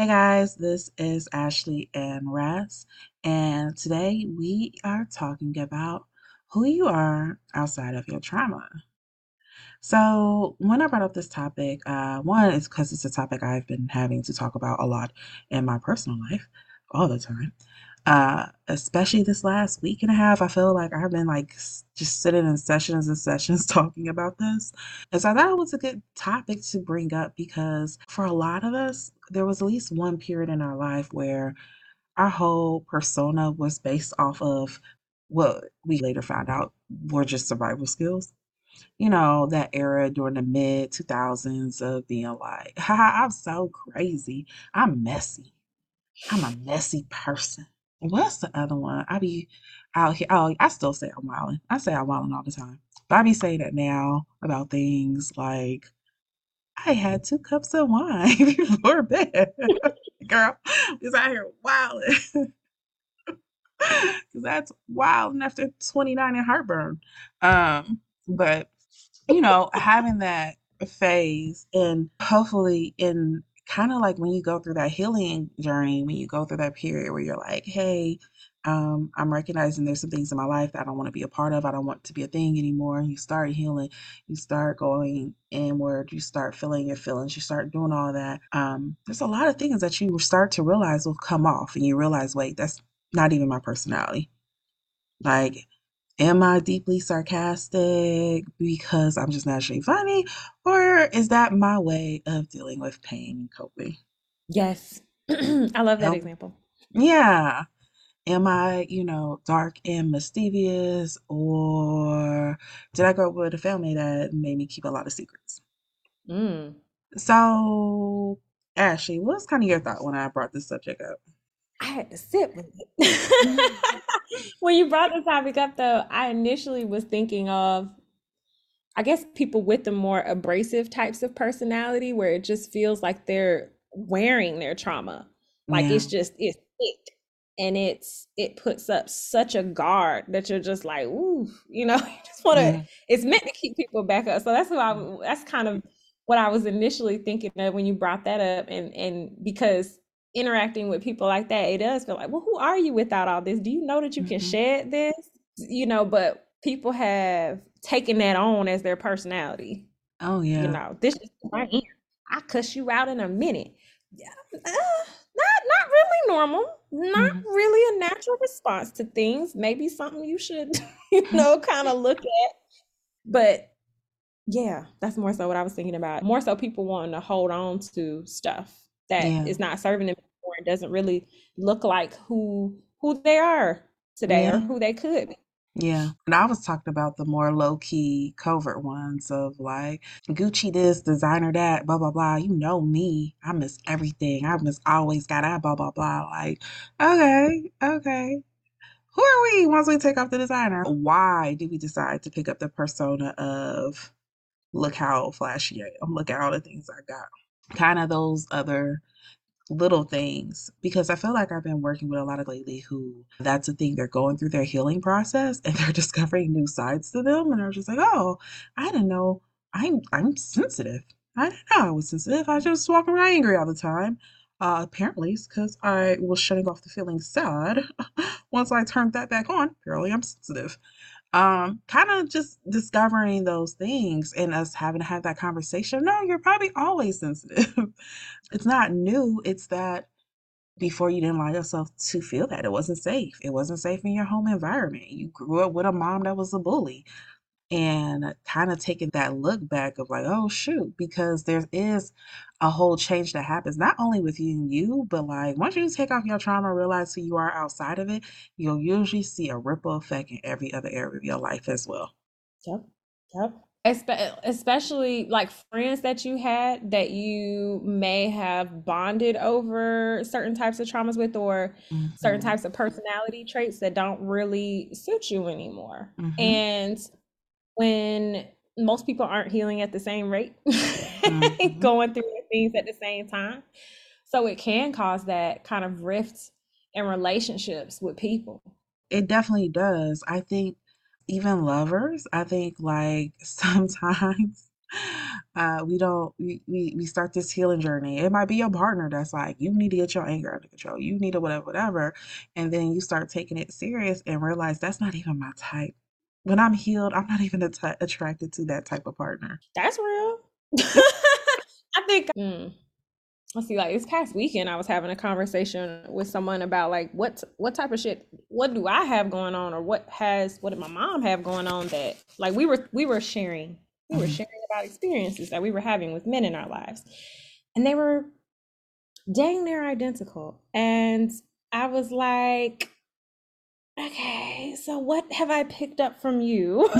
Hey guys, this is Ashley and Ress, and today we are talking about who you are outside of your trauma. So, when I brought up this topic, uh, one is because it's a topic I've been having to talk about a lot in my personal life all the time. Uh, especially this last week and a half, I feel like I've been like just sitting in sessions and sessions talking about this. And so I thought it was a good topic to bring up because for a lot of us, there was at least one period in our life where our whole persona was based off of what we later found out were just survival skills. You know, that era during the mid 2000s of being like, I'm so crazy. I'm messy. I'm a messy person. What's the other one? I be out here. Oh, I still say I'm wilding. I say I'm wilding all the time. But I be saying that now about things like I had two cups of wine before bed. Girl, is out here wilding. That's wild after 29 and heartburn. Um, but you know, having that phase and hopefully in kind of like when you go through that healing journey, when you go through that period where you're like, hey, um, I'm recognizing there's some things in my life that I don't want to be a part of. I don't want to be a thing anymore. You start healing, you start going inward, you start feeling your feelings, you start doing all that. Um, there's a lot of things that you start to realize will come off, and you realize, wait, that's not even my personality. Like, am I deeply sarcastic because I'm just naturally funny, or is that my way of dealing with pain and coping? Yes. I love that example. Yeah. Am I, you know, dark and mischievous, or did I grow up with a family that made me keep a lot of secrets? Mm. So, Ashley, what's kind of your thought when I brought this subject up? I had to sit with it. When you brought the topic up, though, I initially was thinking of, I guess, people with the more abrasive types of personality where it just feels like they're wearing their trauma. Like Yeah. it's just, it's thick and it's, it puts up such a guard that you're just like, ooh, you know, you just want to, Yeah. it's meant to keep people back up. So that's who I, that's kind of what I was initially thinking of when you brought that up. And, and because interacting with people like that, it does feel like, well, who are you without all this? Do you know that you can hmm shed this? You know, but people have taken that on as their personality. Oh, yeah. You know, this is who I. I cuss you out in a minute. Yeah, uh, not not really normal. Not Mhm. really a natural response to things. Maybe something you should, you know, kind of look at. But yeah, that's more so what I was thinking about. More so people wanting to hold on to stuff that Yeah. is not serving them anymore and doesn't really look like who who they are today or who they could be. Yeah, and I was talking about the more low-key, covert ones of like Gucci this, designer that, blah blah blah. You know me. I miss everything. I miss always got that, blah blah blah. Like, okay, okay. Who are we once we take off the designer? Why did we decide to pick up the persona of look how flashy I am, look at all the things I got? Kind of those other little things because I feel like I've been working with a lot of lately who that's a thing they're going through their healing process and they're discovering new sides to them and they're just like, "Oh, I didn't know I'm I'm sensitive. I didn't know I was sensitive. I just walk around angry all the time." Uh, apparently it's because I was shutting off the feeling sad. Once I turned that back on, apparently I'm sensitive um kind of just discovering those things and us having to have that conversation. No you're probably always sensitive. It's not new it's that before you didn't allow yourself to feel that it wasn't safe. It wasn't safe in your home environment. You grew up with a mom that was a bully and kind of taking that look back of like, oh shoot, because there is a whole change that happens not only with you and you, but like once you take off your trauma, realize who you are outside of it, you'll usually see a ripple effect in every other area of your life as well. Yep. Yep. Espe- especially like friends that you had that you may have bonded over certain types of traumas with or certain hmm types of personality traits that don't really suit you anymore. hmm And when most people aren't healing at the same rate, hmm going through things at the same time. So it can cause that kind of rift in relationships with people. It definitely does. I think even lovers, I think like sometimes. uh, we don't we, we we start this healing journey. It might be your partner that's like, you need to get your anger under control. You need to whatever, whatever. And then you start taking it serious and realize that's not even my type. When I'm healed, I'm not even attracted to that type of partner. That's real. I think mm, let's see, like this past weekend, I was having a conversation with someone about like what what type of shit, what do I have going on, or what has what did my mom have going on that like we were we were sharing we were mm-hmm. sharing about experiences that we were having with men in our lives, and they were dang near identical, and I was like. Okay, so what have I picked up from you?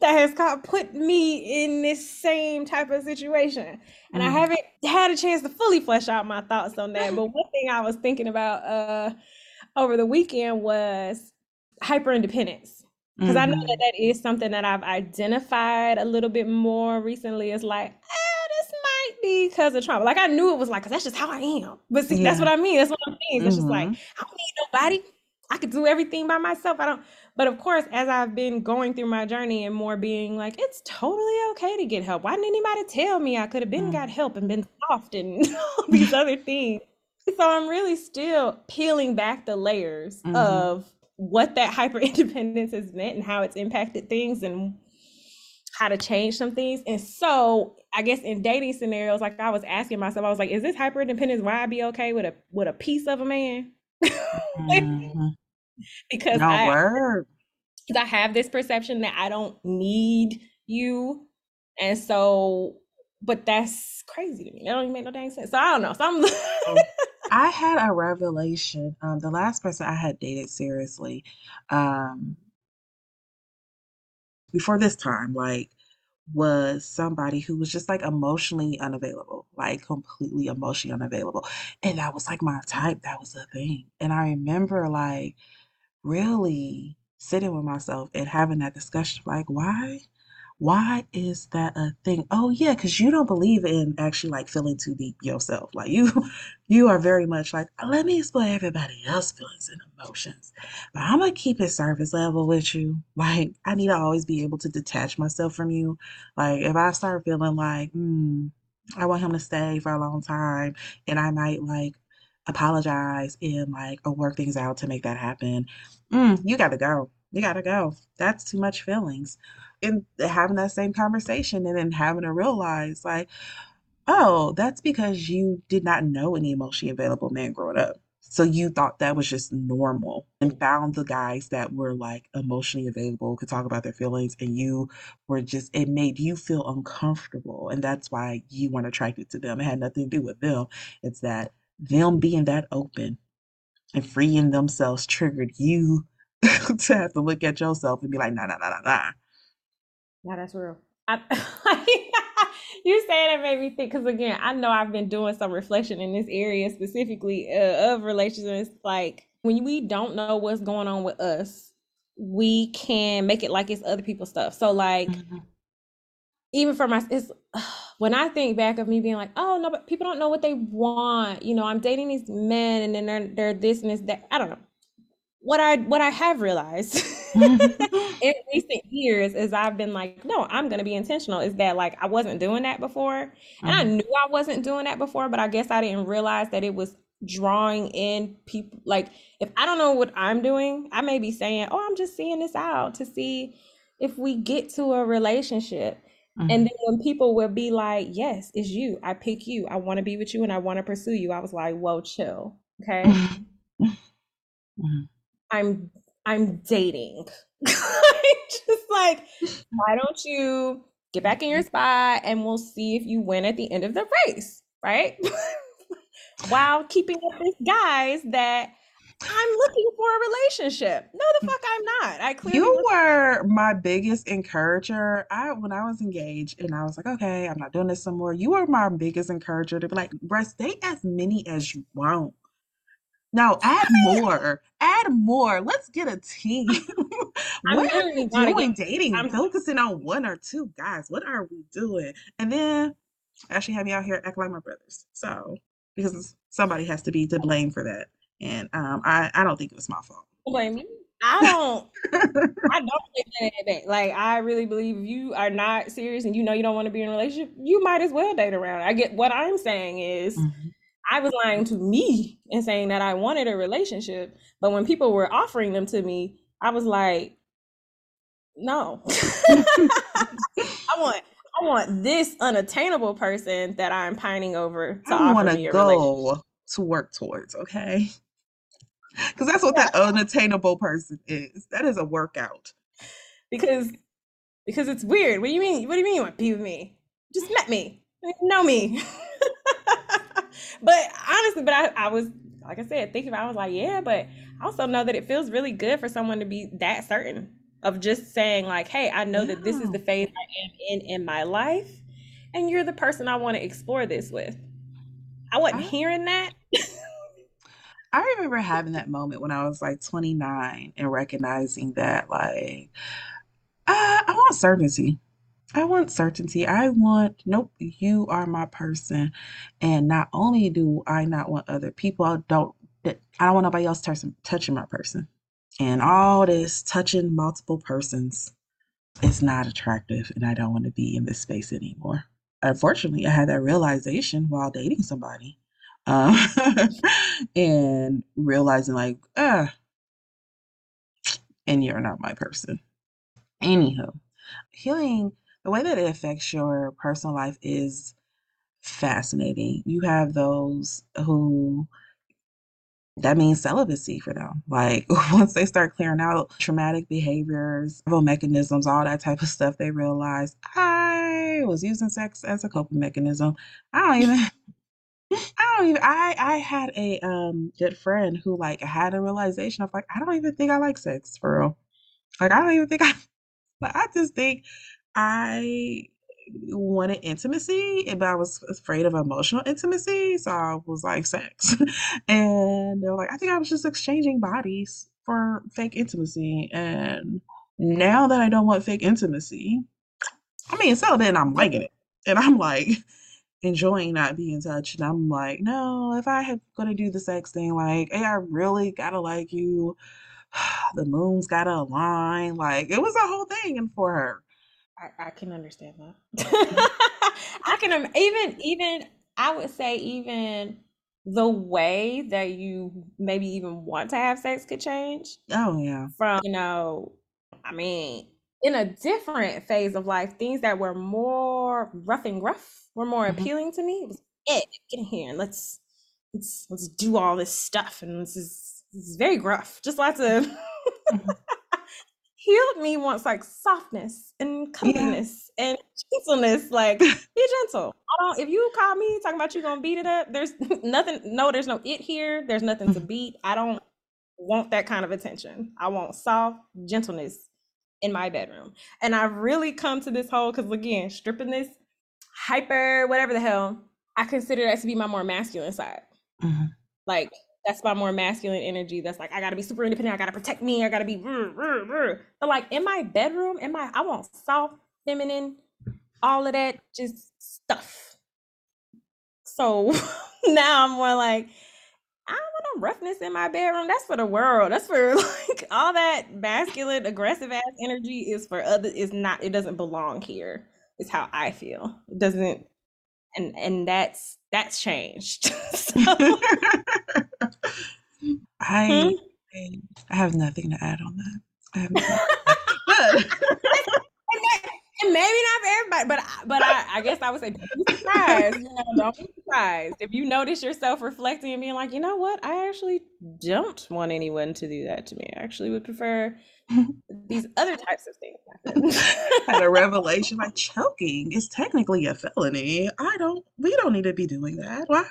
that has kind of put me in this same type of situation. And mm. I haven't had a chance to fully flesh out my thoughts on that. But one thing I was thinking about uh, over the weekend was hyper independence. Because mm-hmm. I know that mm-hmm. that is something that I've identified a little bit more recently. It's like, be because of trauma. Like I knew it was like, because that's just how I am. But see, yeah. that's what I mean. That's what I'm saying. It's mm-hmm. just like, mm-hmm. I don't need nobody. I could do everything by myself. I don't. But of course, as I've been going through my journey and more being like, it's totally okay to get help. Why didn't anybody tell me I could have been mm. got help and been soft and all these other things? So I'm really still peeling back the layers mm-hmm. of what that hyper independence has meant and how it's impacted things and how to change some things. And so I guess in dating scenarios, like I was asking myself, I was like, is this hyper independence why I be okay with a with a piece of a man? mm-hmm because no I, word. Because I have this perception that I don't need you. And so, but that's crazy to me. That don't even make no dang sense. So I don't know. So I'm I had a revelation. Um, the last person I had dated seriously, um, before this time, like, was somebody who was just like emotionally unavailable, like completely emotionally unavailable. And that was like my type. That was the thing. And I remember like really sitting with myself and having that discussion like why why is that a thing oh yeah because you don't believe in actually like feeling too deep yourself like you you are very much like let me explain everybody else feelings and emotions but i'm gonna keep it surface level with you like i need to always be able to detach myself from you like if i start feeling like hmm i want him to stay for a long time and i might like apologize and like or work things out to make that happen mm, you gotta go. You gotta go. That's too much feelings. And having that same conversation and then having to realize, like, oh, that's because you did not know any emotionally available man growing up. So you thought that was just normal and found the guys that were like emotionally available, could talk about their feelings, and you were just, it made you feel uncomfortable. And that's why you weren't attracted to them. It had nothing to do with them. It's that them being that open and freeing themselves triggered you to have to look at yourself and be like, nah, nah, nah, nah, nah. Yeah, that's real. I, you saying it made me think because again, I know I've been doing some reflection in this area specifically uh, of relationships. Like when we don't know what's going on with us, we can make it like it's other people's stuff. So like. Mm-hmm even for my it's when I think back of me being like, oh no, but people don't know what they want. You know, I'm dating these men and then they're they're this and this that. I don't know. What I what I have realized in recent years is I've been like, no, I'm gonna be intentional. Is that like I wasn't doing that before, and mm-hmm. I knew I wasn't doing that before, but I guess I didn't realize that it was drawing in people. Like if I don't know what I'm doing, I may be saying, oh, I'm just seeing this out to see if we get to a relationship Mm-hmm. And then when people would be like, Yes, it's you. I pick you. I want to be with you and I want to pursue you. I was like, Whoa, chill. Okay. Mm-hmm. I'm I'm dating. just like, why don't you get back in your mm-hmm. spot and we'll see if you win at the end of the race, right? While keeping up with guys that I'm looking for a relationship. No, the mm. fuck I'm not. I clearly You were my biggest encourager. I when I was engaged and I was like, okay, I'm not doing this anymore. You were my biggest encourager to be like, breast date as many as you want. Now add more. Add more. Let's get a team. what are we doing get, dating? I'm focusing on one or two guys. What are we doing? And then I actually have me out here acting like my brothers. So because somebody has to be to blame for that. And um, I, I don't think it was my fault. Blame me. I don't I don't take that back. Like I really believe if you are not serious and you know you don't want to be in a relationship, you might as well date around. I get what I'm saying is Mhm. I was lying to me and saying that I wanted a relationship, but when people were offering them to me, I was like, no. I want I want this unattainable person that I'm pining over to I offer me a relationship. to work towards, okay? Because that's what Yeah, that unattainable person is. That is a workout. because because it's weird. What do you mean? What do you mean you want to be with me? Just met me. Know me. but honestly, but I, I was like I said, thinking about it, I was like, yeah, but I also know that it feels really good for someone to be that certain of just saying, like, hey, I know that this is the phase I am in in my life, and you're the person I want to explore this with. I wasn't I hearing that. I remember having that moment when I was like 29 and recognizing that like uh, I want certainty. I want certainty. I want, nope, you are my person. And not only do I not want other people, I don't I don't want nobody else touching touching my person. And all this touching multiple persons is not attractive, and I don't want to be in this space anymore. Unfortunately, I had that realization while dating somebody. Um, and realizing like, ah, and you're not my person. Anywho, healing, the way that it affects your personal life is fascinating. You have those who that means celibacy for them. Like once they start clearing out traumatic behaviors, mechanisms, all that type of stuff, they realize I was using sex as a coping mechanism. I don't even I don't even I I had a um good friend who like had a realization of like I don't even think I like sex for real. Like I don't even think I But I just think I wanted intimacy, but I was afraid of emotional intimacy, so I was like, sex. And they're like, I think I was just exchanging bodies for fake intimacy. And now that I don't want fake intimacy, I mean, celibate and I'm liking it. And I'm like enjoying not being touched. And I'm like, no, if I had gonna do the sex thing, like, hey, I really gotta like you. The moon's gotta align. Like it was a whole thing and for her. I, I can understand that. I can even even I would say even the way that you maybe even want to have sex could change Oh yeah. from, you know, I mean, in a different phase of life, things that were more rough and gruff were more Mhm. appealing to me. It was, yeah, get in here and let's let's let's do all this stuff and this is this is very gruff. Just lots of Mhm. healed me wants like softness and Yeah. and gentleness. Like, be gentle. I don't. If you call me talking about you gonna beat it up, there's nothing. No, there's no it here. There's nothing to Mhm. beat. I don't want that kind of attention. I want soft gentleness in my bedroom. And I've really come to this whole because again, stripping this hyper whatever the hell, I consider that to be my more masculine side. Mhm. Like that's my more masculine energy. That's like I gotta be super independent. I gotta protect me. I gotta be. But like in my bedroom, in my I want soft, feminine, all of that just stuff. So now I'm more like I want no roughness in my bedroom. That's for the world. That's for like all that masculine, aggressive ass energy is for other. Is not. It doesn't belong here. Is how I feel. It doesn't. And and that's that's changed. so. I hmm? I I have nothing to add on that. I have nothing. And maybe not for everybody, but I- but I, I guess I would say don't be surprised. You know, don't be surprised if you notice yourself reflecting and being like, you know what, I actually don't want anyone to do that to me. I actually would prefer these other types of things had a revelation like choking is technically a felony. I don't we don't need to be doing that. Why?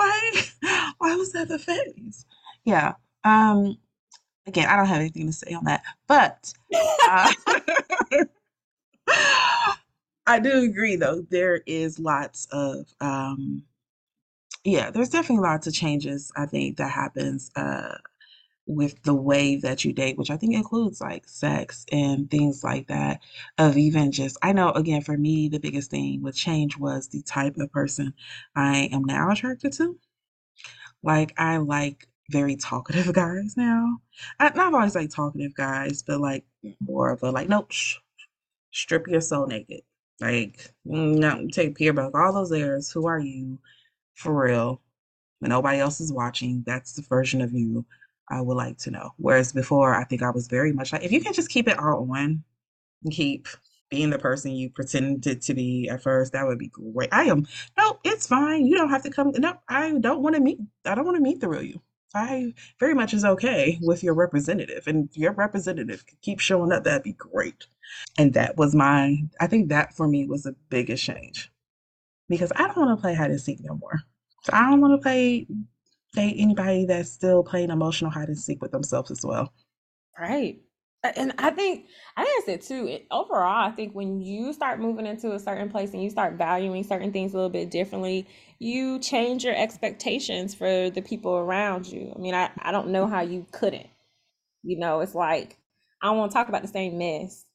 Why why was that the phase? Yeah. Um again, I don't have anything to say on that. But uh I do agree though. There is lots of um yeah, there's definitely lots of changes I think that happens uh with the way that you date, which I think includes like sex and things like that. Of even just, I know again, for me, the biggest thing with change was the type of person I am now attracted to. Like, I like very talkative guys now. I, not always like talkative guys, but like more of a like, nope, shh, strip your soul naked. Like, no, take peer back all those airs. Who are you? For real. When nobody else is watching, that's the version of you I would like to know. Whereas before, I think I was very much like, if you can just keep it all on, and keep being the person you pretended to be at first, that would be great. I am, no, it's fine. You don't have to come. No, I don't want to meet. I don't want to meet the real you. I very much is okay with your representative, and your representative keep showing up. That'd be great. And that was my, I think that for me was the biggest change because I don't want to play hide and seek no more. So I don't want to play date anybody that's still playing emotional hide and seek with themselves as well. Right. And I think I think that's it too. It, overall, I think when you start moving into a certain place and you start valuing certain things a little bit differently, you change your expectations for the people around you. I mean, I, I don't know how you couldn't. You know, it's like I don't want to talk about the same mess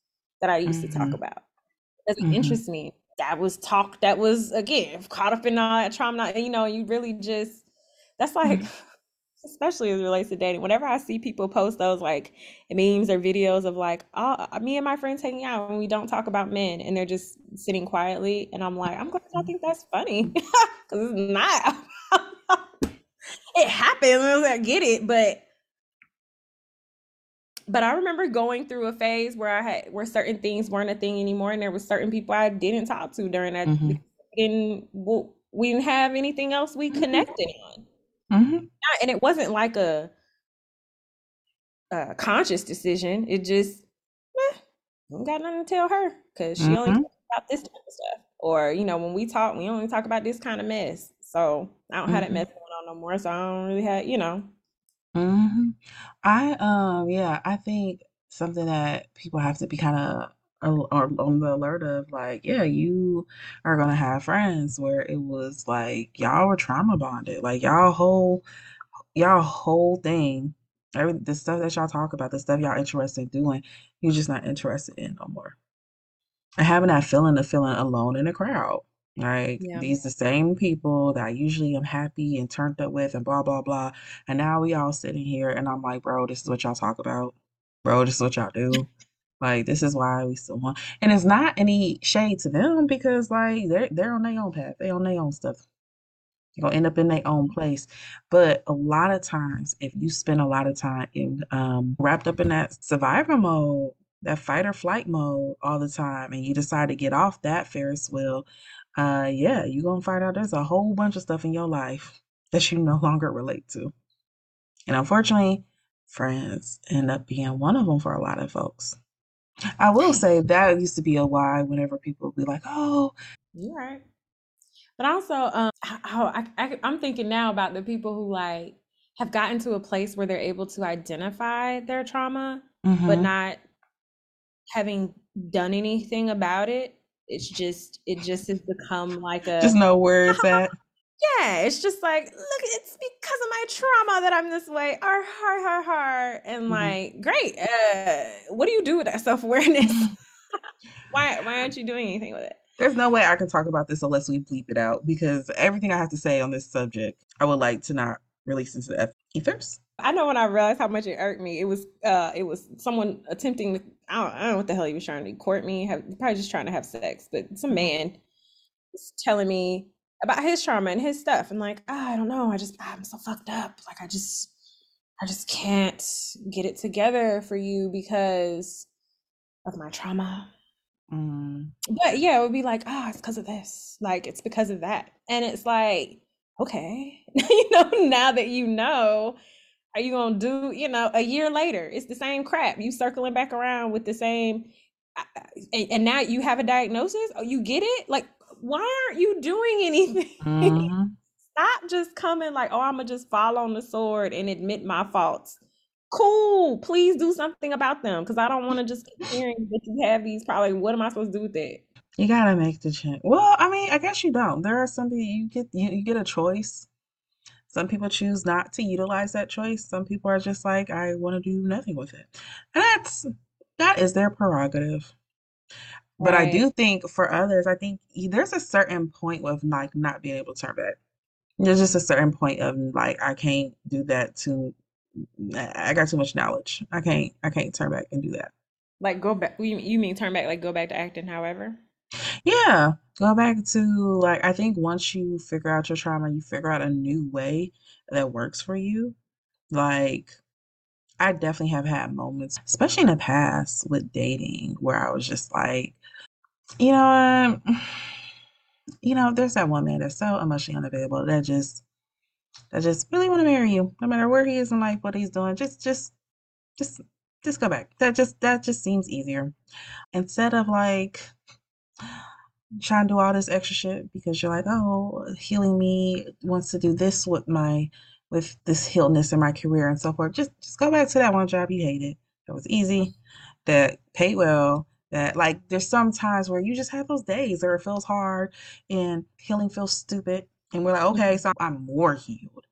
that I used to talk hmm about. It doesn't hmm interest me. That was talk that was again caught up in all that trauma. You know, you really just that's like hmm especially as it relates to dating. Whenever I see people post those like memes or videos of like, oh, me and my friends hanging out and we don't talk about men and they're just sitting quietly, and I'm like, I'm glad y'all think that's funny because it's not. it happens. I get it, but but I remember going through a phase where I had where certain things weren't a thing anymore, and there was certain people I didn't talk to during that hmm because we didn't we didn't have anything else we hmm connected on. Hmm And it wasn't like a a conscious decision. It just, eh, I don't got nothing to tell her because she only hmm talks about this type of stuff. Or, you know, when we talk, we only talk about this kind of mess. So I don't have that hmm mess going on no more. So I don't really have, you know. hmm I um yeah, I think something that people have to be kind of on the alert of like, yeah, you are gonna have friends where it was like y'all were trauma bonded, like y'all whole y'all whole thing, every the stuff that y'all talk about, the stuff y'all interested in doing, you're just not interested in no more. And having that feeling of feeling alone in a crowd. Like Yeah. these the same people that I usually am happy and turned up with and blah blah blah. And now we all sitting here and I'm like, bro, this is what y'all talk about. Bro, this is what y'all do. Like this is why we still want and it's not any shade to them because like they're they're on their own path. They on their own stuff. They're gonna end up in their own place. But a lot of times, if you spend a lot of time in um, wrapped up in that survivor mode, that fight or flight mode all the time, and you decide to get off that Ferris wheel, uh, yeah, you're gonna find out there's a whole bunch of stuff in your life that you no longer relate to. And unfortunately, friends end up being one of them for a lot of folks. I will say that used to be a why whenever people would be like, oh, You're right. But also, um, how I, I, I'm thinking now about the people who like have gotten to a place where they're able to identify their trauma, but mm-hmm, not having done anything about it. It's just, it just has become like a, just know where it's at. Yeah, it's just like, look, it's because of my trauma that I'm this way. Ar har har har. And Mhm. like, great. Uh, what do you do with that self-awareness? Why why aren't you doing anything with it? There's no way I can talk about this unless we bleep it out because everything I have to say on this subject, I would like to not release into the ethers. I know when I realized how much it irked me, it was uh it was someone attempting to I don't, I don't know what the hell he was trying to court me, have probably just trying to have sex, but some man was telling me about his trauma and his stuff and like, "Ah, I don't know, I just I'm so fucked up. Like I just I just can't get it together for you because of my trauma. Mm, But yeah, it would be like, oh, it's because of this. Like it's because of that. And it's like, okay, you know, now that you know, are you gonna do, you know, a year later, it's the same crap. You circling back around with the same and now you have a diagnosis? Oh, you get it? Like, why aren't you doing anything? mhm. Stop just coming like, oh, I'm gonna just fall on the sword and admit my faults. Cool. Please do something about them because I don't want to just keep hearing that you have these probably. What am I supposed to do with that? You gotta make the change. Well, I mean, I guess you don't. There are some people you get you, you get a choice. Some people choose not to utilize that choice. Some people are just like, I want to do nothing with it. And that's that is their prerogative. But I Right. do think for others, I think y- there's a certain point of like not being able to turn back. There's just a certain point of like I can't do that to I got too much knowledge. I can't I can't turn back and do that. Like go back. You, you mean turn back? Like go back to acting? However. Yeah, go back to like I think once you figure out your trauma, you figure out a new way that works for you. Like I definitely have had moments, especially in the past with dating, where I was just like, you know what? Um, you know, there's that one man that's so emotionally unavailable that just that just really want to marry you, no matter where he is in life, what he's doing. Just just just just go back. That just that just seems easier. Instead of like trying to do all this extra shit because you're like, oh, healing me wants to do this with my with this healedness in my career and so forth. Just just go back to that one job you hated. That was easy, that paid well, that like there's some times where you just have those days where it feels hard and healing feels stupid. And we're like, okay, so I'm more healed.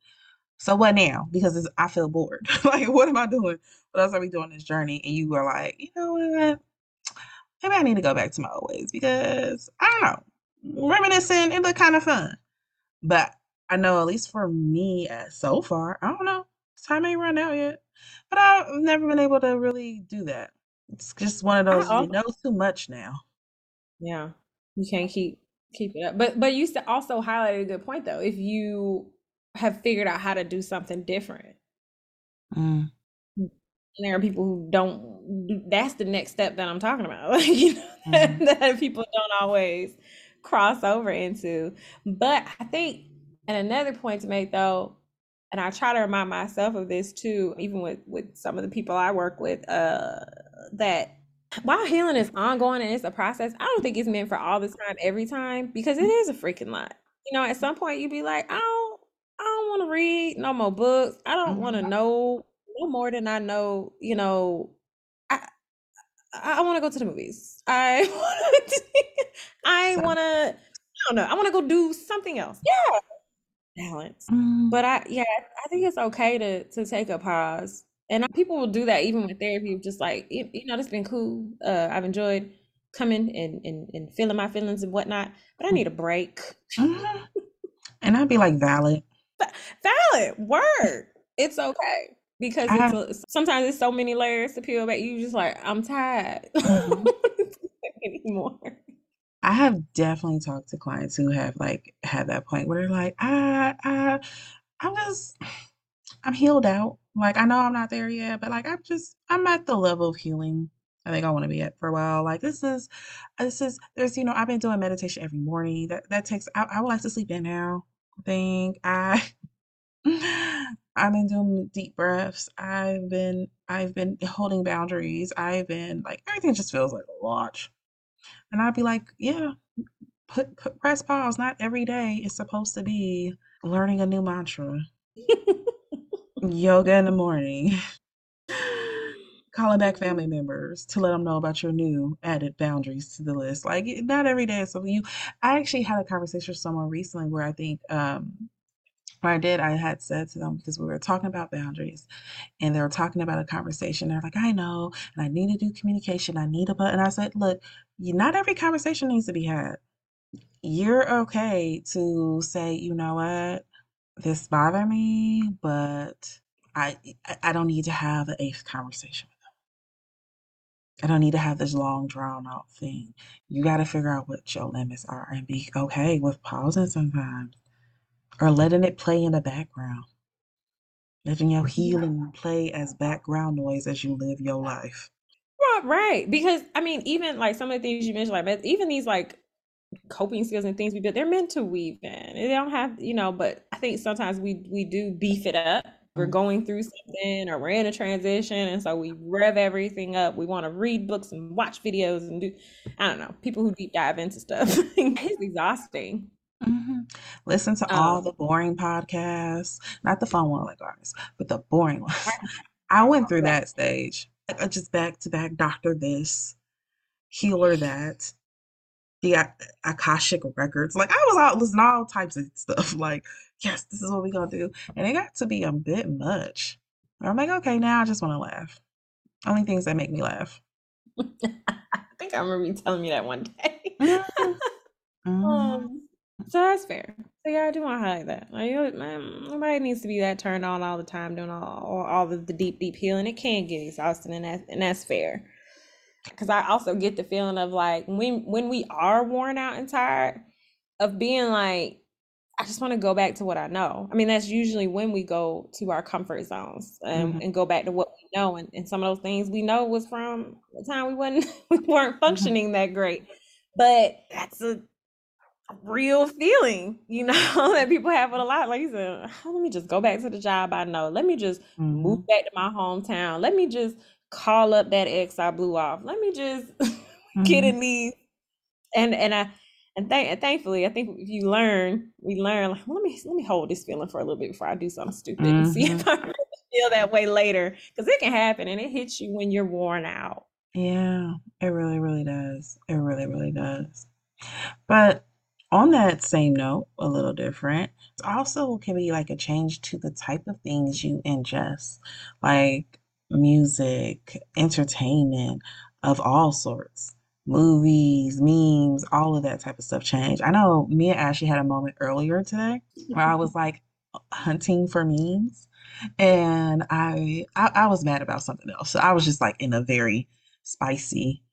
So what now? Because it's, I feel bored. like, what am I doing? What else are we doing this journey? And you were like, you know what? maybe I need to go back to my old ways because I don't know, reminiscing it looked kind of fun. But I know at least for me, uh, so far, I don't know, time ain't run out yet. But I've never been able to really do that. It's just one of those you know too much now. yeah. You can't keep keep it up. But but you also highlighted a good point though. If you have figured out how to do something different, Mm, and there are people who don't. That's the next step that I'm talking about. Like you know that, mhm, that people don't always cross over into. But I think, and another point to make though, and I try to remind myself of this too, even with with some of the people I work with, uh, that while healing is ongoing and it's a process, I don't think it's meant for all the time, every time, because it is a freaking lot. You know, at some point you'd be like, I don't, I don't want to read no more books. I don't want to mhm, know no more than I know. You know, I I want to go to the movies. I want to, I want to, I don't know. I want to go do something else. Yeah, balance. mm, But I, yeah, I think it's okay to to take a pause. And people will do that even with therapy, just like, you, you know, this has been cool. Uh, I've enjoyed coming and, and, and feeling my feelings and whatnot, but I need a break. mhm. And I'd be like valid. Valid word. It's okay because it's sometimes it's so many layers to peel back. You just like, I'm tired. I don't mhm. want to do that anymore. I have definitely talked to clients who have like had that point where they're like, I, I, I'm just I'm healed out. Like, I know I'm not there yet, but like, I'm just, I'm at the level of healing I think I want to be at for a while. Like, this is, this is, there's, you know, I've been doing meditation every morning. That that takes. I, I would like to sleep in now. I think I, I've been doing deep breaths. I've been, I've been holding boundaries. I've been like, everything just feels like a lot. And I'd be like, yeah, put, put press pause. Not every day is supposed to be learning a new mantra. Yoga in the morning. calling back family members to let them know about your new added boundaries to the list. Like not every day something you. I actually had a conversation with someone recently where I think um I did I had said to them because we were talking about boundaries and they were talking about a conversation. They're like, I know, and I need to do communication. I need a but and I said, look, you, not every conversation needs to be had. You're okay to say, you know what, this bother me, but I I I don't need to have the eighth conversation with them. I don't need to have this long drawn out thing. You got to figure out what your limits are and be okay with pausing sometimes or letting it play in the background, letting your healing play as background noise as you live your life. Right, right. Because I mean, even like some of the things you mentioned, like even these like coping skills and things we build, they're meant to weave in. They don't have, you know, but I think sometimes we we do beef it up. We're Mm, going through something or we're in a transition, and so we rev everything up. We want to read books and watch videos and do, I don't know, people who deep dive into stuff. It's exhausting. mhm. Listen to all Um, the boring podcasts, not the fun one like ours, but the boring ones. I went through that stage. Just back to back doctor this, healer that. The Akashic records. Like I was out listening to all types of stuff. Like, yes, this is what we're gonna do. And it got to be a bit much. I'm like, okay, now I just want to laugh. Only things that make me laugh. I think I remember you telling me that one day. Mhm, mhm. Um, So that's fair. So yeah, I do want to highlight that. Like, you nobody needs to be that turned on all the time, doing all all, all the, the deep, deep healing. It can get exhausting, and that and that's fair. Because I also get the feeling of like when when we are worn out and tired of being like, I just want to go back to what I know. I mean, that's usually when we go to our comfort zones and, Mhm, and go back to what we know. And, and some of those things we know was from the time we wasn't we weren't mhm, functioning that great. But that's a real feeling, you know, that people have with a lot. Like you said, "Oh, let me just go back to the job I know. Let me just mhm, move back to my hometown. Let me just call up that ex I blew off. Let me just get mhm, in these and and I and thank thankfully I think if you learn, we learn like well, let me let me hold this feeling for a little bit before I do something stupid and see if I really feel that way later. Because it can happen and it hits you when you're worn out. Yeah, it really, really does. It really, really does. But on that same note, a little different, it also can be like a change to the type of things you ingest, like music, entertainment of all sorts, movies, memes, all of that type of stuff change. I know me and Ashley had a moment earlier today where I mm-hmm. was like hunting for memes and I I, I was mad about something else. So I was just like in a very spicy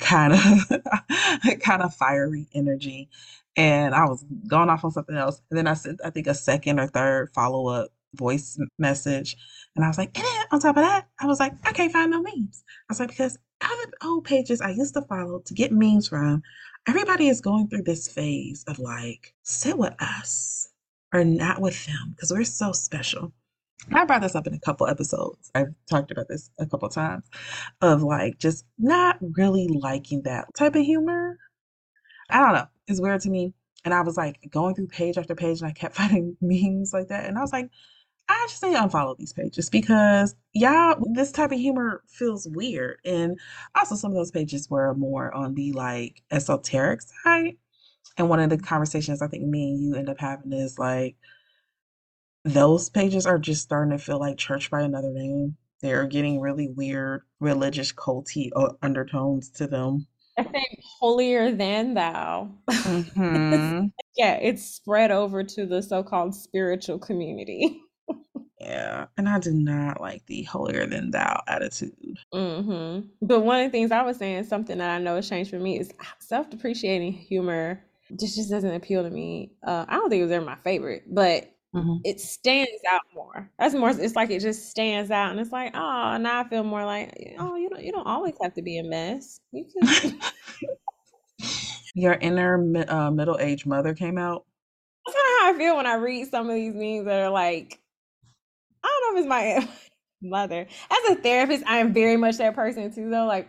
kind of kind of fiery energy. And I was going off on something else. And then I sent, I think, a second or third follow-up voice message. And I was like, and on top of that, I was like, I can't find no memes. I was like, because of the old pages I used to follow to get memes from, everybody is going through this phase of like, sit with us or not with them because we're so special. I brought this up in a couple episodes. I've talked about this a couple times of like just not really liking that type of humor. I don't know. It's weird to me. And I was like going through page after page and I kept finding memes like that. And I was like, I just need to unfollow these pages because y'all, this type of humor feels weird. And also, some of those pages were more on the like esoteric side. And one of the conversations I think me and you end up having is like, those pages are just starting to feel like church by another name. They're getting really weird religious culty uh, undertones to them. I think holier than thou. hmm yeah, it's spread over to the so-called spiritual community. Yeah, and I do not like the holier than thou attitude. hmm But one of the things I was saying, something that I know has changed for me is self-depreciating humor. Just just doesn't appeal to me. Uh, I don't think it was ever my favorite, but hmm it stands out more. That's more. It's like it just stands out, and it's like, oh, now I feel more like, oh, you don't you don't always have to be a mess. You can. Your inner uh, middle-aged mother came out. That's kind of how I feel when I read some of these memes that are like, I don't know if it's my mother. As a therapist, I am very much that person too, though. Like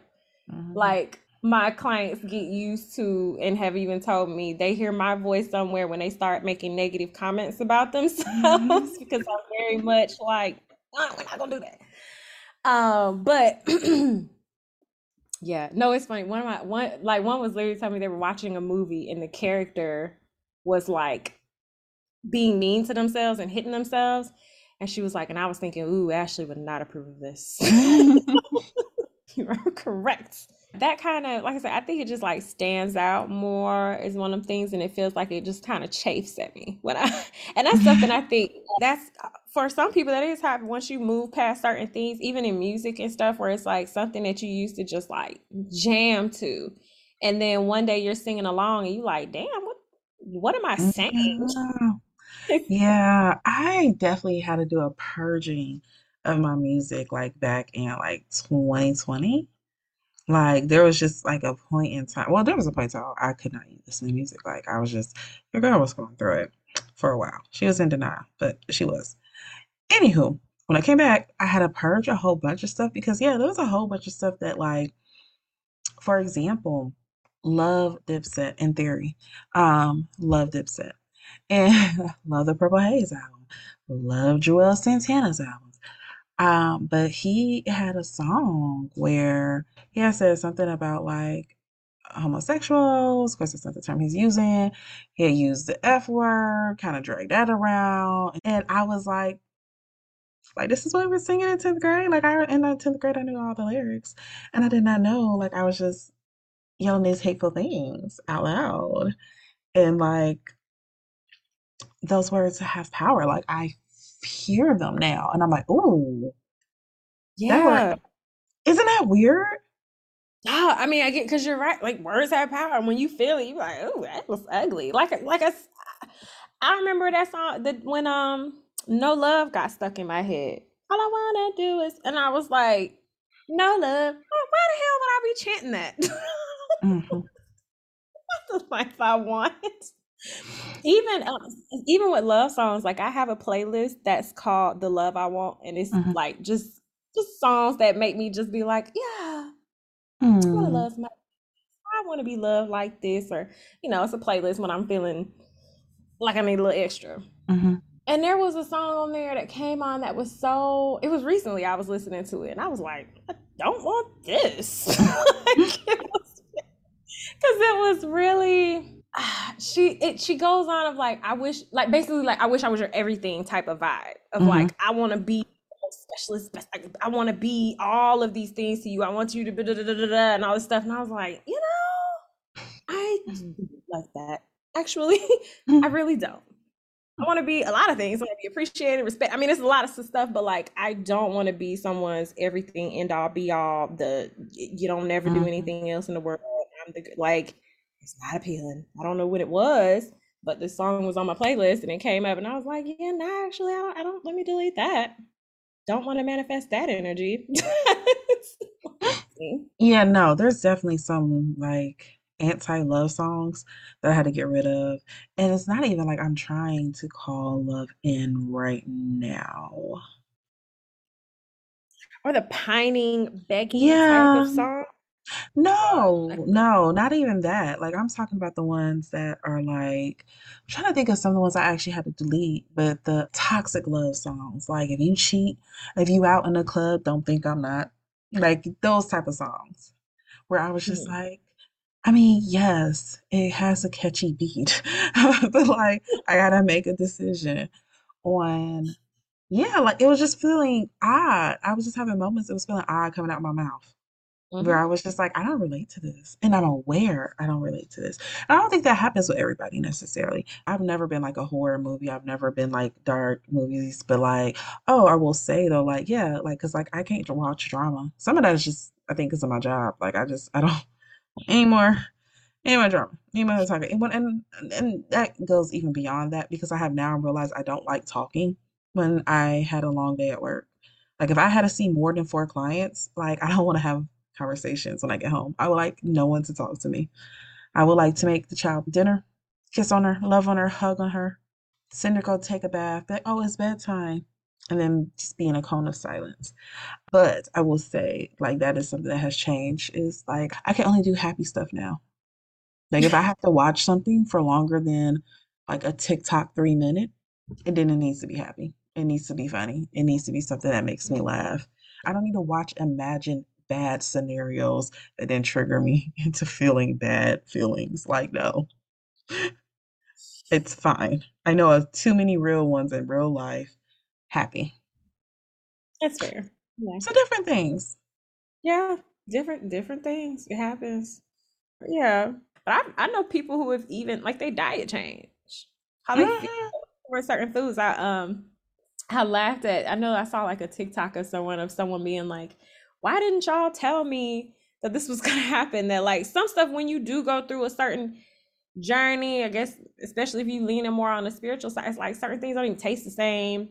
hmm like my clients get used to and have even told me they hear my voice somewhere when they start making negative comments about hmm themselves because I'm very much like, "Uh, we're not gonna do that. Um, but yeah, no, it's funny. One of my one like one was literally telling me they were watching a movie and the character was like being mean to themselves and hitting themselves. And she was like, and I was thinking, ooh, Ashley would not approve of this. You are correct. That kind of, like I said, I think it just like stands out more is one of the things, and it feels like it just kind of chafes at me when I, and that's something I think that's uh, for some people that is hard once you move past certain things, even in music and stuff, where it's like something that you used to just like jam to, and then one day you're singing along and you like, damn, what, what am I saying? Yeah. Yeah, I definitely had to do a purging of my music like back in like 2020. Like there was just like a point in time. Well, there was a point in time I could not listen to music. Like I was just your girl was going through it for a while. She was in denial, but she was. Anywho, when I came back, I had to purge a whole bunch of stuff because yeah, there was a whole bunch of stuff that like, for example, love Dipset in theory. Um, love Dipset. And love the Purple Haze album. Love Juelz Santana's albums. Um, but he had a song where he had said something about like homosexuals, because it's not the term he's using. He had used the F word, kind of dragged that around. And I was like, like this is what we're singing in 10th grade. Like I in the 10th grade I knew all the lyrics. And I did not know. Like I was just yelling these hateful things out loud. And like those words have power. Like I hear them now, and I'm like, "Ooh, that word." Yeah. Isn't that weird? Yeah, I mean, I get because you're right. Like words have power, and when you feel it, you're like, "Oh, that was ugly." Like, a- like a, s- I remember that song that when um, "No Love" got stuck in my head. All I wanna do is, and I was like, "No love." Why why the hell would I be chanting that? hmm That's the life I want. Even um, even with love songs, like I have a playlist that's called "The Love I Want," and it's hmm like just just songs that make me just be like, "Yeah, I want to love my." I want to be loved like this, or you know, it's a playlist when I'm feeling like I need a little extra. hmm And there was a song on there that came on that was so. It was recently I was listening to it, and I was like, I don't want this. Like, it because it was really. She it she goes on of like I wish like basically like I wish I was your everything type of vibe of hmm like I want to be a specialist like, I want to be all of these things to you I want you to da, da, da, da, and all this stuff and I was like you know I don't like that. Actually, I really don't. I want to be a lot of things. I want to be appreciated, respect. I mean, it's a lot of stuff, but like, I don't want to be someone's everything, end all, be all. The you don't never do hmm anything else in the world. I'm the. Like, it's not appealing. I don't know what it was, but the song was on my playlist and it came up, and I was like, yeah, no, actually, I don't. I don't. Let me delete that. Don't want to manifest that energy. Yeah, no, there's definitely some like anti-love songs that I had to get rid of. And it's not even like I'm trying to call love in right now. or the pining, begging type of song. No, no, not even that. Like I'm talking about the ones that are like I'm trying to think of some of the ones I actually had to delete, but the toxic love songs, like if you cheat, if you out in the club, don't think I'm not. Like those type of songs where I was just mhm. like I mean, yes, it has a catchy beat, but like I gotta make a decision on, yeah, like it was just feeling odd. I was just having moments it was feeling odd coming out my mouth where I Mhm. was just like, I don't relate to this. And I'm aware I don't relate to this. And I don't think that happens with everybody necessarily. I've never been like a horror movie. I've never been like dark movies, but like, oh, I will say though, like, yeah, like, cause like I can't watch drama. Some of that is just, I think, because of my job. Like, I just, I don't anymore. Ain't my drama. Ain't my talking. And, when- and and that goes even beyond that because I have now realized I don't like talking when I had a long day at work. Like if I had to see more than four clients, like I don't want to have conversations when I get home. I would like no one to talk to me. I would like to make the child dinner, kiss on her, love on her, hug on her, send her go take a bath. Like, oh, it's bedtime. And then just be in a cone of silence. But I will say, like, that is something that has changed is like I can only do happy stuff now. Like if I have to watch something for longer than like a TikTok three minute, it then it needs to be happy. It needs to be funny. It needs to be something that makes me laugh. I don't need to watch imagined bad scenarios that then trigger me into feeling bad feelings. Like, no, it's fine. I know of too many real ones in real life. Happy. That's fair. Yeah. So different things. Yeah, different different things. It happens. Yeah. But I I know people who have even like they diet change. How they feel Mhm. for certain foods. I um I laughed at I know I saw like a TikTok of someone of someone being like, why didn't y'all tell me that this was gonna happen? That like some stuff when you do go through a certain journey, I guess, especially if you leaning more on the spiritual side, it's like certain things don't even taste the same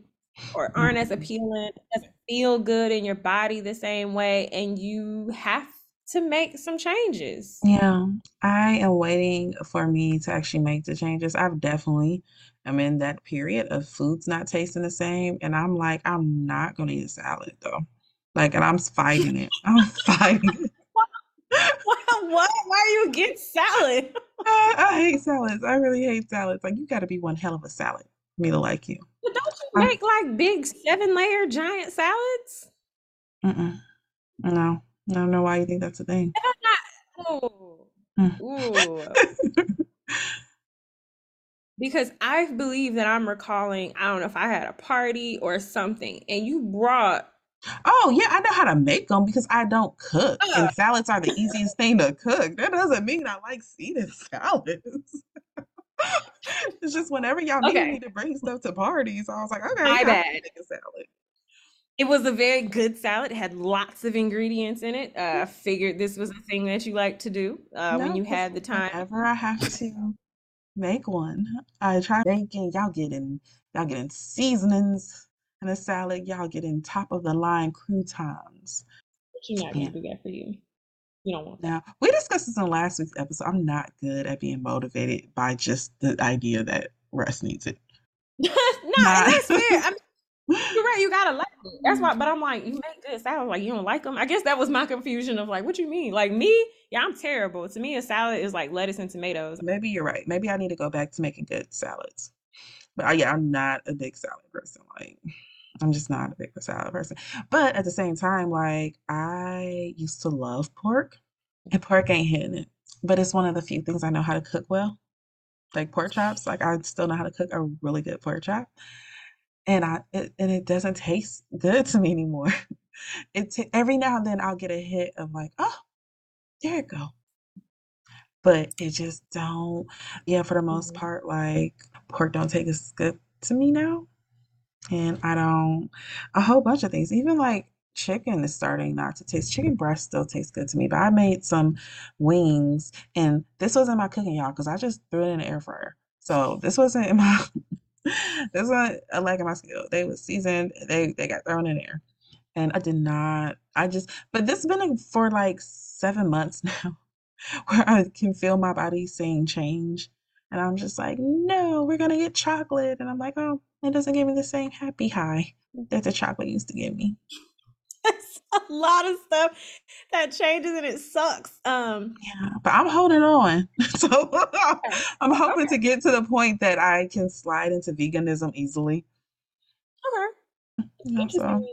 or mm. aren't as appealing, doesn't feel good in your body the same way, and you have to make some changes. Yeah, I am waiting for me to actually make the changes. I've definitely I'm in that period of foods not tasting the same, and I'm like, I'm not gonna eat a salad though. Like, and I'm fighting it. I'm fighting it. What? Why are you against salad? I, I hate salads. I really hate salads. Like, you got to be one hell of a salad for me to like you. But don't you make like big seven layer giant salads? mm-mm, no, I don't know why you think that's a thing. Not. Oh, Mm. ooh. Because I believe that I'm recalling, I don't know if I had a party or something, and you brought. Oh, yeah, I know how to make them because I don't cook, Uh, and salads are the easiest thing to cook. That doesn't mean I like eating salads. it's just whenever y'all needed Okay. me to bring stuff to parties, I was like, okay, I bad. make a salad. It was a very good salad. It had lots of ingredients in it. Uh, I figured this was a thing that you like to do uh, when you had the time. whenever I have to make one, I try making y'all getting y'all getting seasonings in a salad, y'all getting top of the line croutons. But you're not Yeah. gonna do that for you. You don't want that. Now, we discussed this in last week's episode. I'm not good at being motivated by just the idea that Russ needs it. no, Not. and that's fair. I mean, you're right. You gotta like it. That's why. But I'm like, you make good salad. Like you don't like them. I guess that was my confusion of like, what you mean? Like me? Yeah, I'm terrible. To me, a salad is like lettuce and tomatoes. Maybe you're right. Maybe I need to go back to making good salads. But uh, yeah, I'm not a big salad person. Like, I'm just not a big salad person. But at the same time, like, I used to love pork, and pork ain't hitting it. But it's one of the few things I know how to cook well, like pork chops. Like, I still know how to cook a really good pork chop, and I it, and it doesn't taste good to me anymore. It ta- every now and then I'll get a hit of like, oh, there it go. But it just don't. Yeah, for the most Mhm. part, like pork don't taste as good to me now. And I don't a whole bunch of things. Even like chicken is starting not to taste. Chicken breast still tastes good to me. But I made some wings, and this wasn't my cooking, y'all, because I just threw it in the air fryer. So this wasn't in my this wasn't a lack of my skill. They was seasoned. They they got thrown in there, and I did not. I just. But this has been for like seven months now, where I can feel my body saying change. And I'm just like, no, we're gonna get chocolate. And I'm like, oh, it doesn't give me the same happy high that the chocolate used to give me. It's a lot of stuff that changes and it sucks. Um, Yeah, but I'm holding on. So okay. I'm hoping Okay. to get to the point that I can slide into veganism easily. Okay. Interesting so.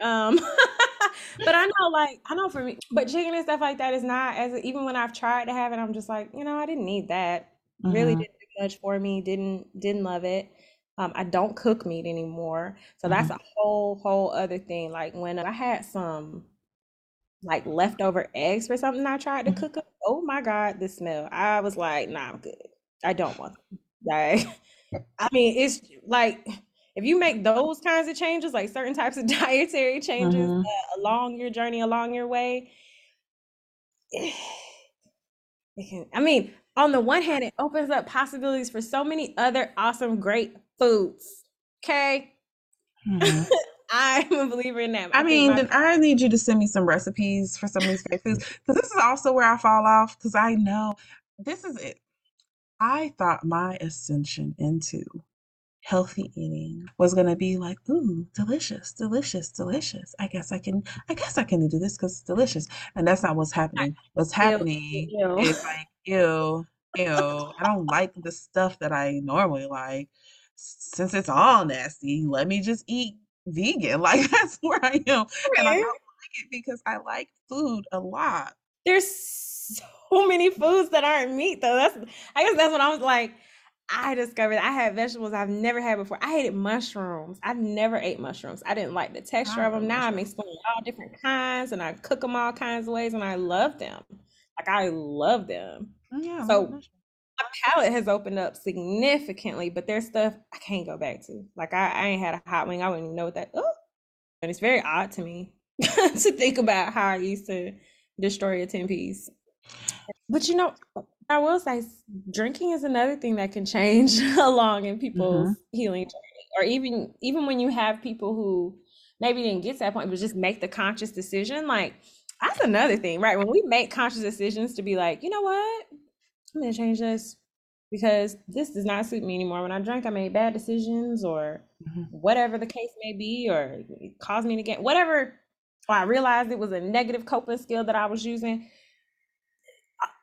Um, but I know, like, I know for me, but chicken and stuff like that is not as even when I've tried to have it, I'm just like, you know, I didn't need that. Really mhm, didn't do much for me. Didn't didn't love it. Um, I don't cook meat anymore, so that's mhm, a whole whole other thing. Like when I had some like leftover eggs for something I tried to mhm, cook up. Oh my God, the smell. I was like, nah, I'm good. I don't want them. Like, I mean, it's like if you make those kinds of changes, like certain types of dietary changes mhm, uh, along your journey, along your way, it can, I mean, on the one hand, it opens up possibilities for so many other awesome, great foods. Okay. mhm. I'm a believer in that. I I mean, my then I need you to send me some recipes for some of these great foods because this is also where I fall off because I know this is it. I thought my ascension into healthy eating was gonna be like, ooh, delicious, delicious, delicious. I guess I can, I guess I can do this because it's delicious. And that's not what's happening. What's ew, happening ew. is like, ew, ew. I don't like the stuff that I normally like. Since it's all nasty, let me just eat vegan. Like that's where I am. And I don't like it because I like food a lot. There's so many foods that aren't meat though. That's I guess that's what I was like. I discovered I had vegetables I've never had before. I hated mushrooms. I've never ate mushrooms. I didn't like the texture of them. Now I'm mushrooms. exploring all different kinds and I cook them all kinds of ways and I love them. Like I love them. Mm, Yeah, So my palate has opened up significantly, but there's stuff I can't go back to. Like I, I ain't had a hot wing. I wouldn't even know what that. Oh, and it's very odd to me to think about how I used to destroy a 10 piece. But you know, I will say drinking is another thing that can change along in people's hmm healing journey. Or even even when you have people who maybe didn't get to that point, but just make the conscious decision. Like that's another thing, right? When we make conscious decisions to be like, you know what? I'm gonna change this because this does not suit me anymore. When I drank, I made bad decisions or hmm whatever the case may be, or it caused me to get whatever, or I realized it was a negative coping skill that I was using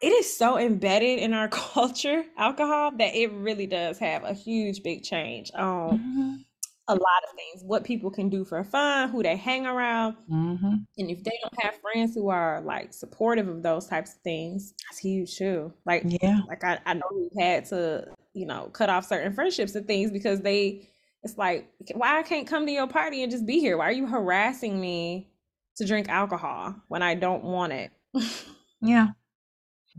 it is so embedded in our culture, alcohol, that it really does have a huge big change on hmm a lot of things. What people can do for fun, who they hang around, hmm and if they don't have friends who are like supportive of those types of things, that's huge too. Like, Yeah. like I, I know we've had to, you know, cut off certain friendships and things because they, it's like, why I can't come to your party and just be here? Why are you harassing me to drink alcohol when I don't want it? Yeah.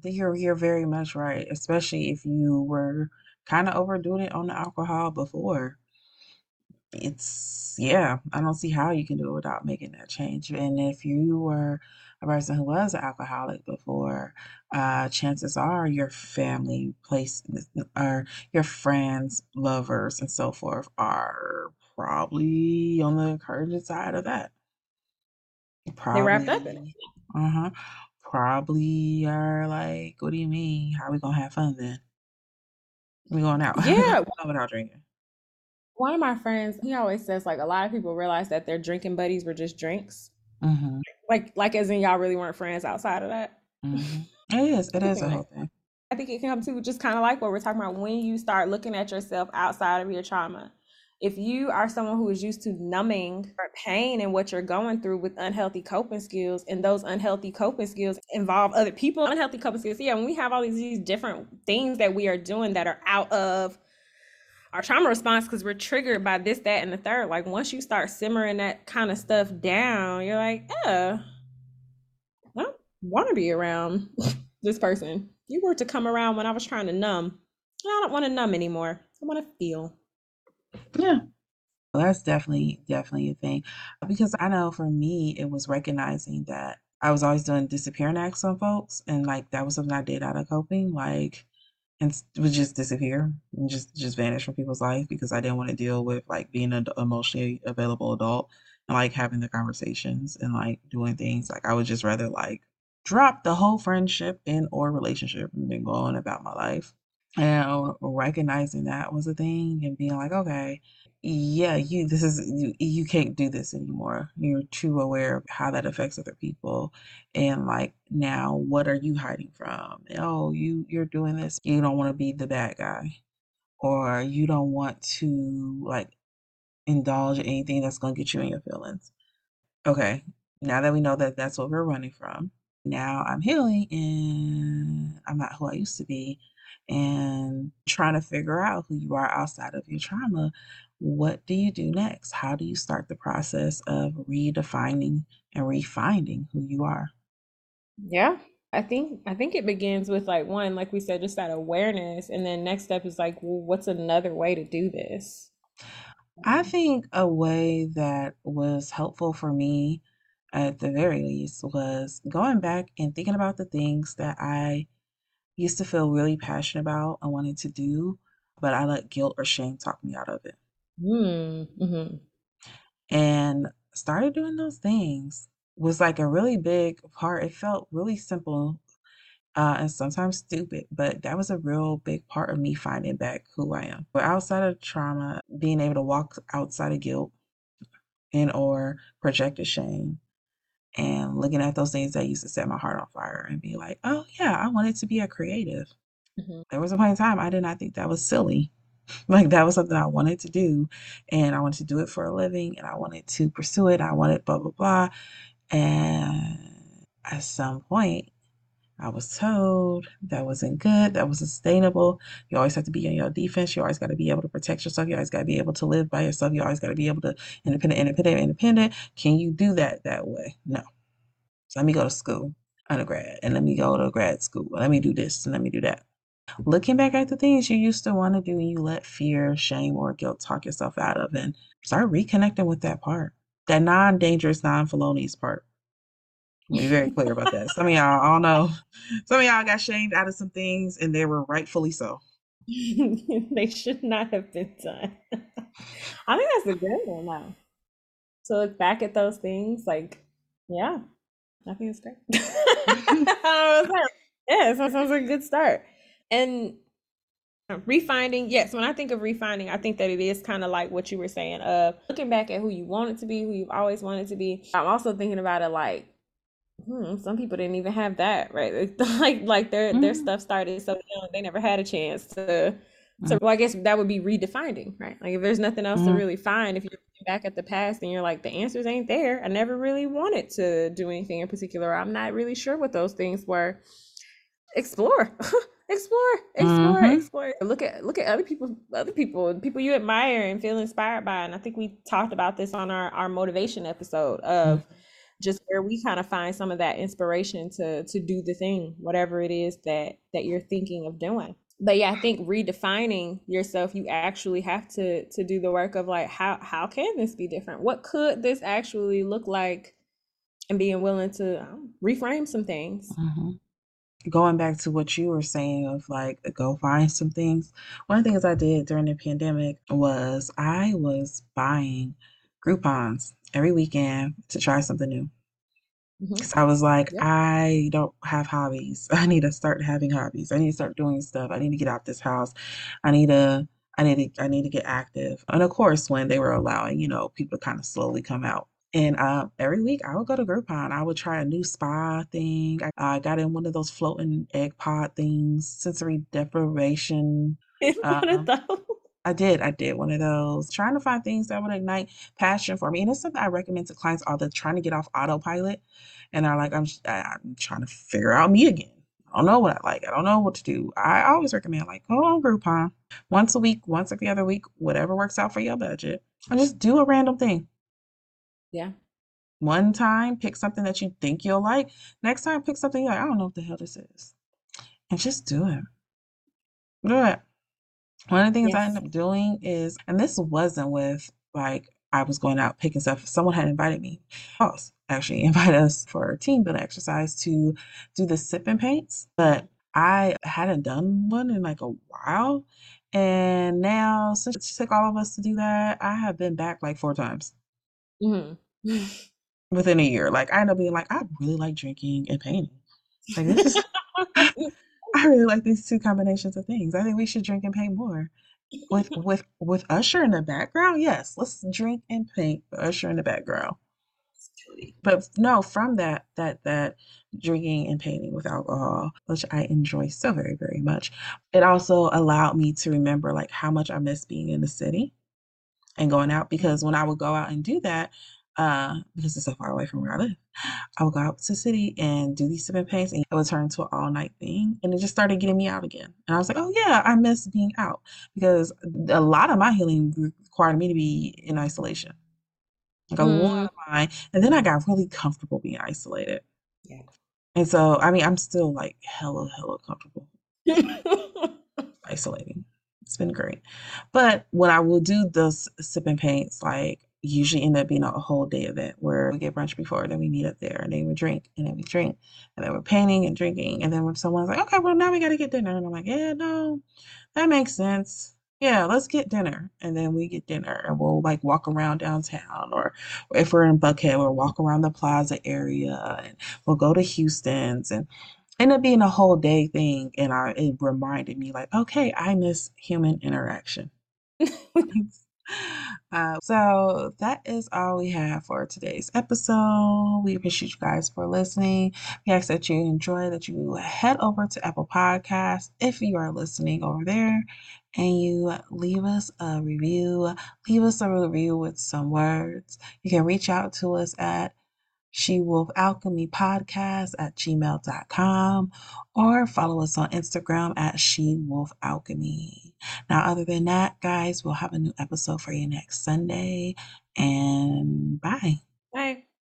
You're you're very much right, especially if you were kind of overdoing it on the alcohol before. It's yeah, I don't see how you can do it without making that change. And if you were a person who was an alcoholic before, uh, chances are your family, place, or your friends, lovers, and so forth are probably on the encouraging side of that. They wrapped up in it. Probably, uh-huh, probably are like, "What do you mean? How are we gonna have fun then? We going out Yeah, without drinking." One of my friends, he always says like a lot of people realize that their drinking buddies were just drinks. Mhm, Like like as in y'all really weren't friends outside of that. mhm. It is, it I think a whole thing. I think it can come to just kind of like what we're talking about when you start looking at yourself outside of your trauma. If you are someone who is used to numbing pain and what you're going through with unhealthy coping skills, and those unhealthy coping skills involve other people, unhealthy coping skills, yeah, when we have all these, these different things that we are doing that are out of our trauma response because we're triggered by this, that, and the third. Like once you start simmering that kind of stuff down, you're like, yeah, I don't want to be around this person. You were to come around when I was trying to numb. and I don't want to numb anymore. I want to feel. Yeah. Well, that's definitely definitely a thing. Because I know for me, it was recognizing that I was always doing disappearing acts on folks, and, like, that was something I did out of coping, like, and would just disappear and just just vanish from people's life because I didn't wanna deal with, like, being an emotionally available adult and, like, having the conversations and, like, doing things, like, I would just rather, like, drop the whole friendship and or relationship and then go on about my life. And uh, recognizing that was a thing and being like, "Okay, yeah, you this is you you can't do this anymore. You're too aware of how that affects other people, and, like, now what are you hiding from? Oh, you you're doing this, you don't wanna be the bad guy, or you don't want to, like, indulge in anything that's gonna get you in your feelings." Okay, now that we know that that's what we're running from, now I'm healing and I'm not who I used to be and trying to figure out who you are outside of your trauma. What do you do next? How do you start the process of redefining and refining who you are? Yeah. I think I think it begins with like one, like we said, just that awareness, and then next step is like, well, what's another way to do this? I Um, think a way that was helpful for me, at the very least, was going back and thinking about the things that I used to feel really passionate about and wanted to do, but I let guilt or shame talk me out of it. Mm, mhm. And started doing those things was like a really big part. It felt really simple uh, and sometimes stupid, but that was a real big part of me finding back who I am. But outside of trauma, being able to walk outside of guilt and or projected shame and looking at those things that used to set my heart on fire and be like, oh yeah, I wanted to be a creative. Mhm. There was a point in time I did not think that was silly. Like that was something I wanted to do and I wanted to do it for a living and I wanted to pursue it. I wanted blah blah blah. And at some point I was told that wasn't good, that wasn't sustainable. You always have to be on your defense. You always got to be able to protect yourself. You always got to be able to live by yourself. You always got to be able to independent, independent, independent. Can you do that that way? No. So let me go to school, undergrad, and let me go to grad school. Let me do this and let me do that. Looking back at the things you used to want to do and you let fear, shame, or guilt talk yourself out of, and start reconnecting with that part, that non-dangerous, non-felonious part. Be very clear about that. Some of y'all, I don't know, some of y'all got shamed out of some things, and they were rightfully so. They should not have been done. I think that's a good one now. To look back at those things, like, yeah, I think it's great. I don't know, it's Yeah, so sounds like a good start. And refining, yes, when I think of refining, I think that it is kind of like what you were saying of looking back at who you wanted to be, who you've always wanted to be. I'm also thinking about it like Hmm, some people didn't even have that, right? Like like their their Mhm, stuff started so young, they never had a chance to so well, I guess that would be redefining, right? Like if there's nothing else to mhm, really find, if you're looking back at the past and you're like, the answers ain't there. I never really wanted to do anything in particular. I'm not really sure what those things were. Explore. Explore, explore, mhm, explore. Look at look at other people, other people, people you admire and feel inspired by. And I think we talked about this on our our motivation episode of just where we kind of find some of that inspiration to to do the thing, whatever it is that that you're thinking of doing. but yeah, I think redefining yourself, you actually have to to do the work of like how how can this be different? What could this actually look like? And being willing to um, reframe some things. Mm-hmm. Going back to what you were saying of like go find some things. One of the things I did during the pandemic was I was buying Groupons every weekend to try something new. Mm-hmm. Because I was like. I don't have hobbies. I need to start having hobbies. I need to start doing stuff. I need to get out this house. I need to I need to I need to get active. And of course, when they were allowing, you know, people to kind of slowly come out. And uh, every week I would go to Groupon. I would try a new spa thing. I, I got in one of those floating egg pod things, sensory deprivation. One of Um, those. I did. I did one of those. Trying to find things that would ignite passion for me. And it's something I recommend to clients all the trying to get off autopilot. And they're like, I'm I'm trying to figure out me again. I don't know what I like. I don't know what to do. I always recommend like go on Groupon once a week, once every other week, whatever works out for your budget. And just do a random thing. Yeah. One time, pick something that you think you'll like. Next time, pick something you're like, I don't know what the hell this is. And just do it. Do it. One of the things I Yes. ended up doing is, and this wasn't with like I was going out picking stuff. Someone had invited me. Boss actually invited us for a team building exercise to do the sip and paints, but I hadn't done one in like a while. And now, since it took all of us to do that, I have been back like four times hmm within a year. Like I end up being like, I really like drinking and painting. Like this is, I really like these two combinations of things. I think we should drink and paint more. With with with Usher in the background, yes, let's drink and paint with Usher in the background. But no, from that that that drinking and painting with alcohol, which I enjoy so very, very much, it also allowed me to remember like how much I miss being in the city and going out because when I would go out and do that, uh, because it's so far away from where I live, I would go out to the city and do these sip paints and it would turn into an all night thing. And it just started getting me out again. And I was like, oh yeah, I miss being out because a lot of my healing required me to be in isolation. Like a lot of mine. And then I got really comfortable being isolated. yeah. And so, I mean, I'm still like hella, hella comfortable isolating. It's been great. But when I will do those sip and paints, like usually end up being a whole day event where we get brunch before, then we meet up there and then we drink and then we drink and then we're painting and drinking. And then when someone's like, okay, well now we gotta get dinner. And I'm like, yeah, no, that makes sense. Yeah, let's get dinner. And then we get dinner and we'll like walk around downtown or if we're in Buckhead, we'll walk around the plaza area and we'll go to Houston's and ended up being a whole day thing. And I it reminded me like, okay, I miss human interaction. Uh, so that is all we have for today's episode. We appreciate you guys for listening. We ask that you enjoy, that you head over to Apple Podcasts if you are listening over there and you leave us a review. Leave us a review with some words. You can reach out to us at she Wolf Alchemy Podcast at gmail.com or follow us on Instagram at She Wolf Alchemy. Now, other than that, guys, we'll have a new episode for you next Sunday. And bye. Bye.